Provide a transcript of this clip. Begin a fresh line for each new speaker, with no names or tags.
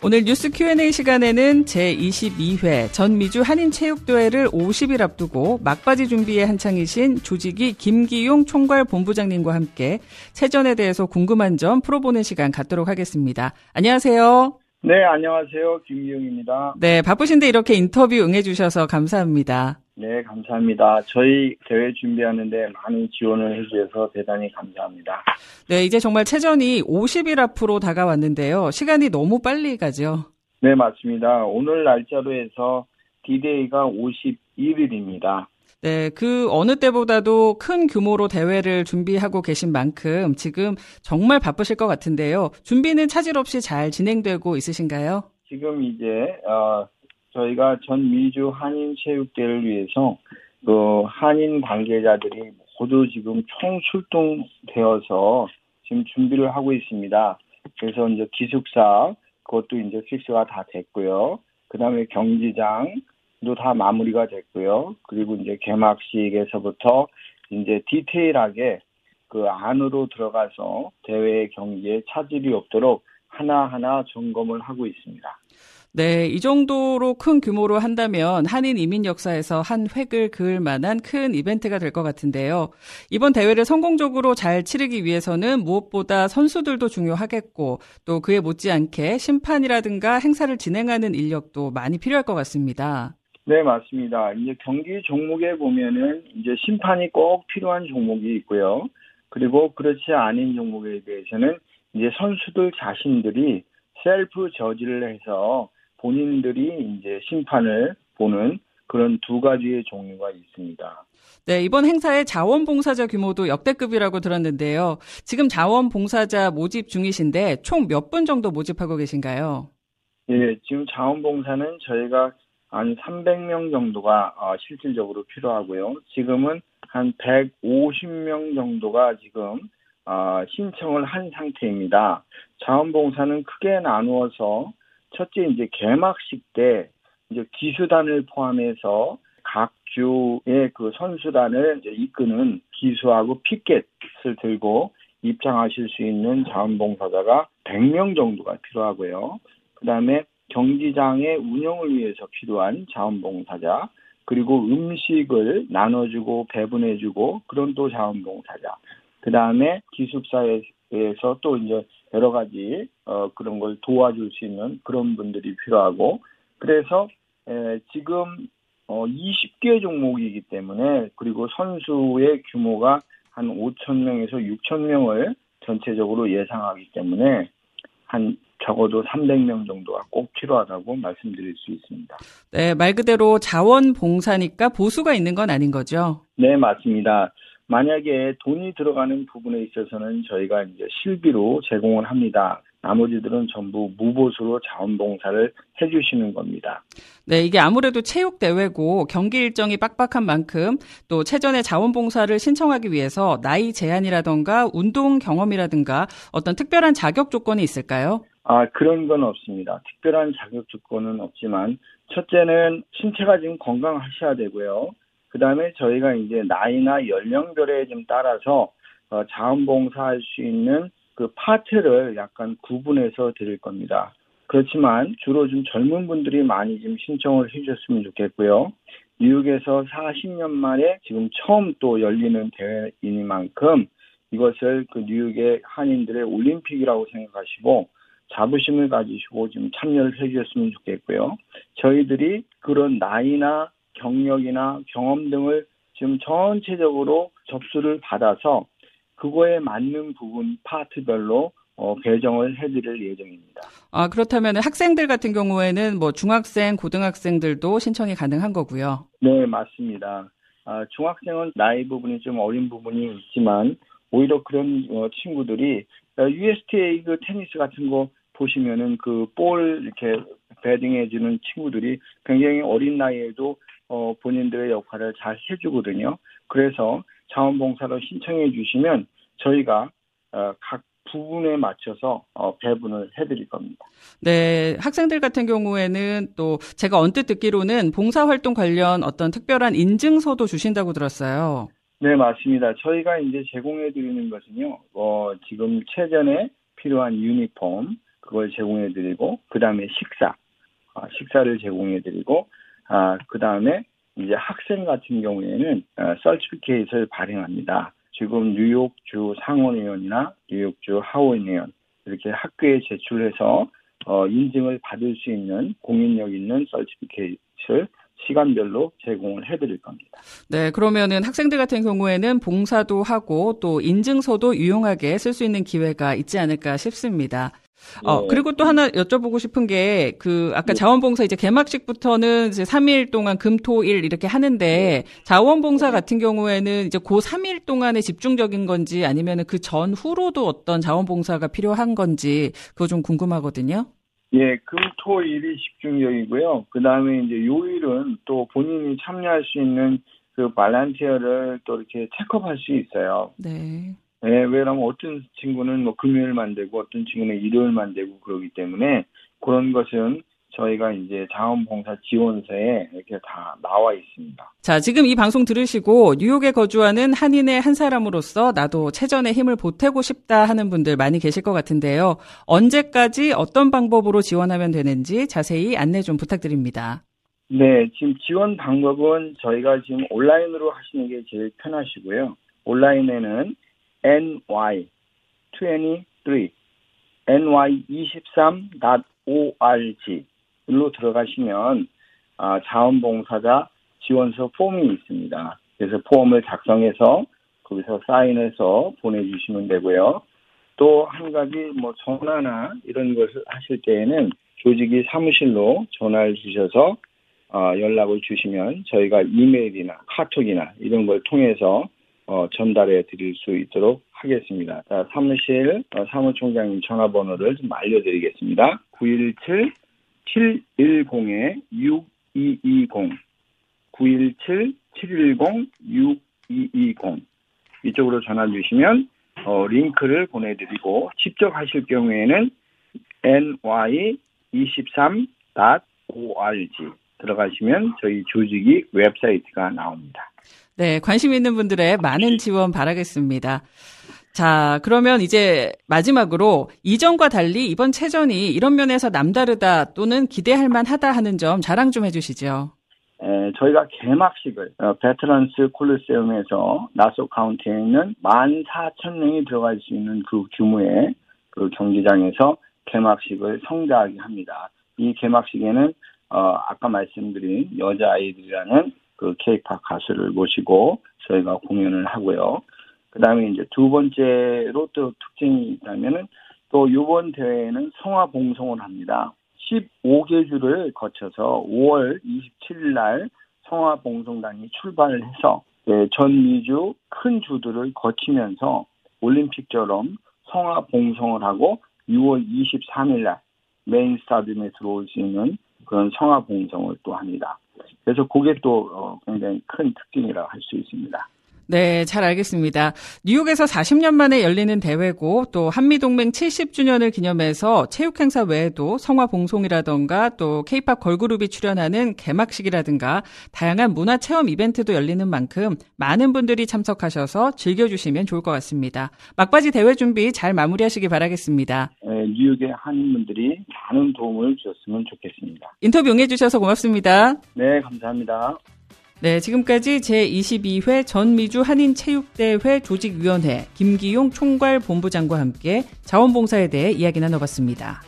오늘 뉴스 Q&A 시간에는 제22회 전미주 한인체육대회를 50일 앞두고 막바지 준비에 한창이신 조직이 김기용 총괄 본부장님과 함께 체전에 대해서 궁금한 점 풀어보는 시간 갖도록 하겠습니다. 안녕하세요.
네, 안녕하세요. 김기용입니다.
네, 바쁘신데 이렇게 인터뷰 응해주셔서 감사합니다.
네, 감사합니다. 저희 대회 준비하는데 많은 지원을 해주셔서 대단히 감사합니다.
네, 이제 정말 체전이 50일 앞으로 다가왔는데요. 시간이 너무 빨리 가죠.
네, 맞습니다. 오늘 날짜로 해서 디데이가 51일입니다.
네, 그 어느 때보다도 큰 규모로 대회를 준비하고 계신 만큼 지금 정말 바쁘실 것 같은데요. 준비는 차질 없이 잘 진행되고 있으신가요?
지금 이제 어, 저희가 전 미주 한인 체육대를 위해서 그 한인 관계자들이 모두 지금 총 출동되어서 지금 준비를 하고 있습니다. 그래서 이제 기숙사 그것도 이제 픽스가 다 됐고요. 그 다음에 경기장도 다 마무리가 됐고요. 그리고 이제 개막식에서부터 이제 디테일하게 그 안으로 들어가서 대회 경기에 차질이 없도록 하나하나 점검을 하고 있습니다.
네, 이 정도로 큰 규모로 한다면 한인 이민 역사에서 한 획을 그을 만한 큰 이벤트가 될 것 같은데요. 이번 대회를 성공적으로 잘 치르기 위해서는 무엇보다 선수들도 중요하겠고 또 그에 못지않게 심판이라든가 행사를 진행하는 인력도 많이 필요할 것 같습니다.
네, 맞습니다. 이제 경기 종목에 보면은 이제 심판이 꼭 필요한 종목이 있고요. 그리고 그렇지 않은 종목에 대해서는 이제 선수들 자신들이 셀프 저지를 해서 본인들이 이제 심판을 보는 그런 두 가지의 종류가 있습니다.
네, 이번 행사의 자원봉사자 규모도 역대급이라고 들었는데요. 지금 자원봉사자 모집 중이신데 총 몇 분 정도 모집하고 계신가요?
예, 지금 자원봉사는 저희가 한 300명 정도가 어, 실질적으로 필요하고요. 지금은 한 150명 정도가 지금 어, 신청을 한 상태입니다. 자원봉사는 크게 나누어서 첫째 이제 개막식 때 이제 기수단을 포함해서 각 주의 그 선수단을 이제 이끄는 기수하고 피켓을 들고 입장하실 수 있는 자원봉사자가 100명 정도가 필요하고요. 그 다음에 경기장의 운영을 위해서 필요한 자원봉사자, 그리고 음식을 나눠주고 배분해주고 그런 또 자원봉사자. 그 다음에 기숙사에서 또 이제 여러 가지 어, 그런 걸 도와줄 수 있는 그런 분들이 필요하고 그래서 에, 지금 어, 20개 종목이기 때문에 그리고 선수의 규모가 한 5천 명에서 6천 명을 전체적으로 예상하기 때문에 한 적어도 300명 정도가 꼭 필요하다고 말씀드릴 수 있습니다.
네, 말 그대로 자원봉사니까 보수가 있는 건 아닌 거죠?
네, 맞습니다. 만약에 돈이 들어가는 부분에 있어서는 저희가 이제 실비로 제공을 합니다. 나머지들은 전부 무보수로 자원봉사를 해주시는 겁니다.
네, 이게 아무래도 체육대회고 경기 일정이 빡빡한 만큼 또 체전에 자원봉사를 신청하기 위해서 나이 제한이라던가 운동 경험이라든가 어떤 특별한 자격 조건이 있을까요?
아, 그런 건 없습니다. 특별한 자격 조건은 없지만 첫째는 신체가 지금 건강하셔야 되고요. 그 다음에 저희가 이제 나이나 연령별에 좀 따라서 어, 자원봉사할 수 있는 그 파트를 약간 구분해서 드릴 겁니다. 그렇지만 주로 좀 젊은 분들이 많이 좀 신청을 해주셨으면 좋겠고요. 뉴욕에서 40년 만에 지금 처음 또 열리는 대회이니만큼 이것을 그 뉴욕의 한인들의 올림픽이라고 생각하시고 자부심을 가지시고 좀 참여를 해주셨으면 좋겠고요. 저희들이 그런 나이나 경력이나 경험 등을 지금 전체적으로 접수를 받아서 그거에 맞는 부분 파트별로 어, 배정을 해드릴 예정입니다.
아 그렇다면 학생들 같은 경우에는 뭐 중학생, 고등학생들도 신청이 가능한 거고요.
네 맞습니다. 아, 중학생은 나이 부분이 좀 어린 부분이 있지만 오히려 그런 어, 친구들이 USTA 그 테니스 같은 거 보시면은 그 볼 이렇게 배딩해주는 친구들이 굉장히 어린 나이에도 어, 본인들의 역할을 잘 해주거든요. 그래서 자원봉사로 신청해 주시면 저희가 어, 각 부분에 맞춰서 어, 배분을 해드릴 겁니다.
네, 학생들 같은 경우에는 또 제가 언뜻 듣기로는 봉사활동 관련 어떤 특별한 인증서도 주신다고 들었어요.
네, 맞습니다. 저희가 이제 제공해 드리는 것은요, 어, 지금 체전에 필요한 유니폼, 그걸 제공해드리고 그 다음에 식사, 아, 식사를 제공해드리고 아, 그 다음에 이제 학생 같은 경우에는 어, 서티피케이트를 발행합니다. 지금 뉴욕주 상원의원이나 뉴욕주 하원의원 이렇게 학교에 제출해서 어, 인증을 받을 수 있는 공인력 있는 서티피케이트를 시간별로 제공을 해드릴 겁니다.
네, 그러면은 학생들 같은 경우에는 봉사도 하고 또 인증서도 유용하게 쓸 수 있는 기회가 있지 않을까 싶습니다. 어, 네. 그리고 또 하나 여쭤보고 싶은 게, 그, 아까 네. 자원봉사 이제 개막식부터는 이제 3일 동안 금, 토, 일 이렇게 하는데, 네. 자원봉사 같은 경우에는 이제 그 3일 동안에 집중적인 건지 아니면 그 전후로도 어떤 자원봉사가 필요한 건지, 그거 좀 궁금하거든요.
예, 금, 토, 일이 집중적이고요. 그 다음에 이제 요일은 또 본인이 참여할 수 있는 그 발란티어를 또 이렇게 체크업할 수 있어요. 네. 예, 왜냐하면 어떤 친구는 뭐 금요일만 되고 어떤 친구는 일요일만 되고 그러기 때문에 그런 것은 저희가 이제 자원봉사 지원서에 이렇게 다 나와 있습니다.
자, 지금 이 방송 들으시고 뉴욕에 거주하는 한인의 한 사람으로서 나도 체전에 힘을 보태고 싶다 하는 분들 많이 계실 것 같은데요. 언제까지 어떤 방법으로 지원하면 되는지 자세히 안내 좀 부탁드립니다.
네, 지금 지원 방법은 저희가 지금 온라인으로 하시는 게 제일 편하시고요. 온라인에는 ny23 ny23.org로 들어가시면 아, 자원봉사자 지원서 폼이 있습니다. 그래서 폼을 작성해서 거기서 사인해서 보내주시면 되고요. 또 한 가지 뭐 전화나 이런 것을 하실 때에는 조직이 사무실로 전화를 주셔서 어, 연락을 주시면 저희가 이메일이나 카톡이나 이런 걸 통해서 어, 전달해 드릴 수 있도록 하겠습니다. 자, 사무실 어, 사무총장님 전화번호를 좀 알려드리겠습니다. 917-710-6220 917-710-6220 이쪽으로 전화 주시면 어, 링크를 보내드리고 직접 하실 경우에는 ny23.org 들어가시면 저희 조직이 웹사이트가 나옵니다.
네, 관심 있는 분들의 많은 지원 바라겠습니다. 자, 그러면 이제 마지막으로 이전과 달리 이번 체전이 이런 면에서 남다르다 또는 기대할 만하다 하는 점 자랑 좀 해주시죠.
에, 저희가 개막식을 어, 베트런스 콜리세움에서 나소 카운티에 있는 14,000명이 들어갈 수 있는 그 규모의 그 경기장에서 개막식을 성대하게 합니다. 이 개막식에는 어, 아까 말씀드린 여자아이들이라는 그 케이팝 가수를 모시고 저희가 공연을 하고요. 그 다음에 이제 두 번째로 또 특징이 있다면은 또 이번 대회에는 성화 봉송을 합니다. 15개 주를 거쳐서 5월 27일 날 성화 봉송단이 출발을 해서 네, 전미주 큰 주들을 거치면서 올림픽처럼 성화 봉송을 하고 6월 23일 날 메인 스타디움에 들어올 수 있는 그런 성화 봉송을 또 합니다. 그래서 그게 또 어, 굉장히 큰 특징이라고 할수 있습니다.
네, 잘 알겠습니다. 뉴욕에서 40년 만에 열리는 대회고 또 한미동맹 70주년을 기념해서 체육행사 외에도 성화봉송이라던가 또 케이팝 걸그룹이 출연하는 개막식이라든가 다양한 문화체험 이벤트도 열리는 만큼 많은 분들이 참석하셔서 즐겨주시면 좋을 것 같습니다. 막바지 대회 준비 잘 마무리하시기 바라겠습니다.
네, 뉴욕의 한인분들이 많은 도움을 주셨으면 좋겠습니다.
인터뷰 응해주셔서 고맙습니다.
네, 감사합니다.
네, 지금까지 제22회 전미주 한인체육대회 조직위원회 김기용 총괄본부장과 함께 자원봉사에 대해 이야기 나눠봤습니다.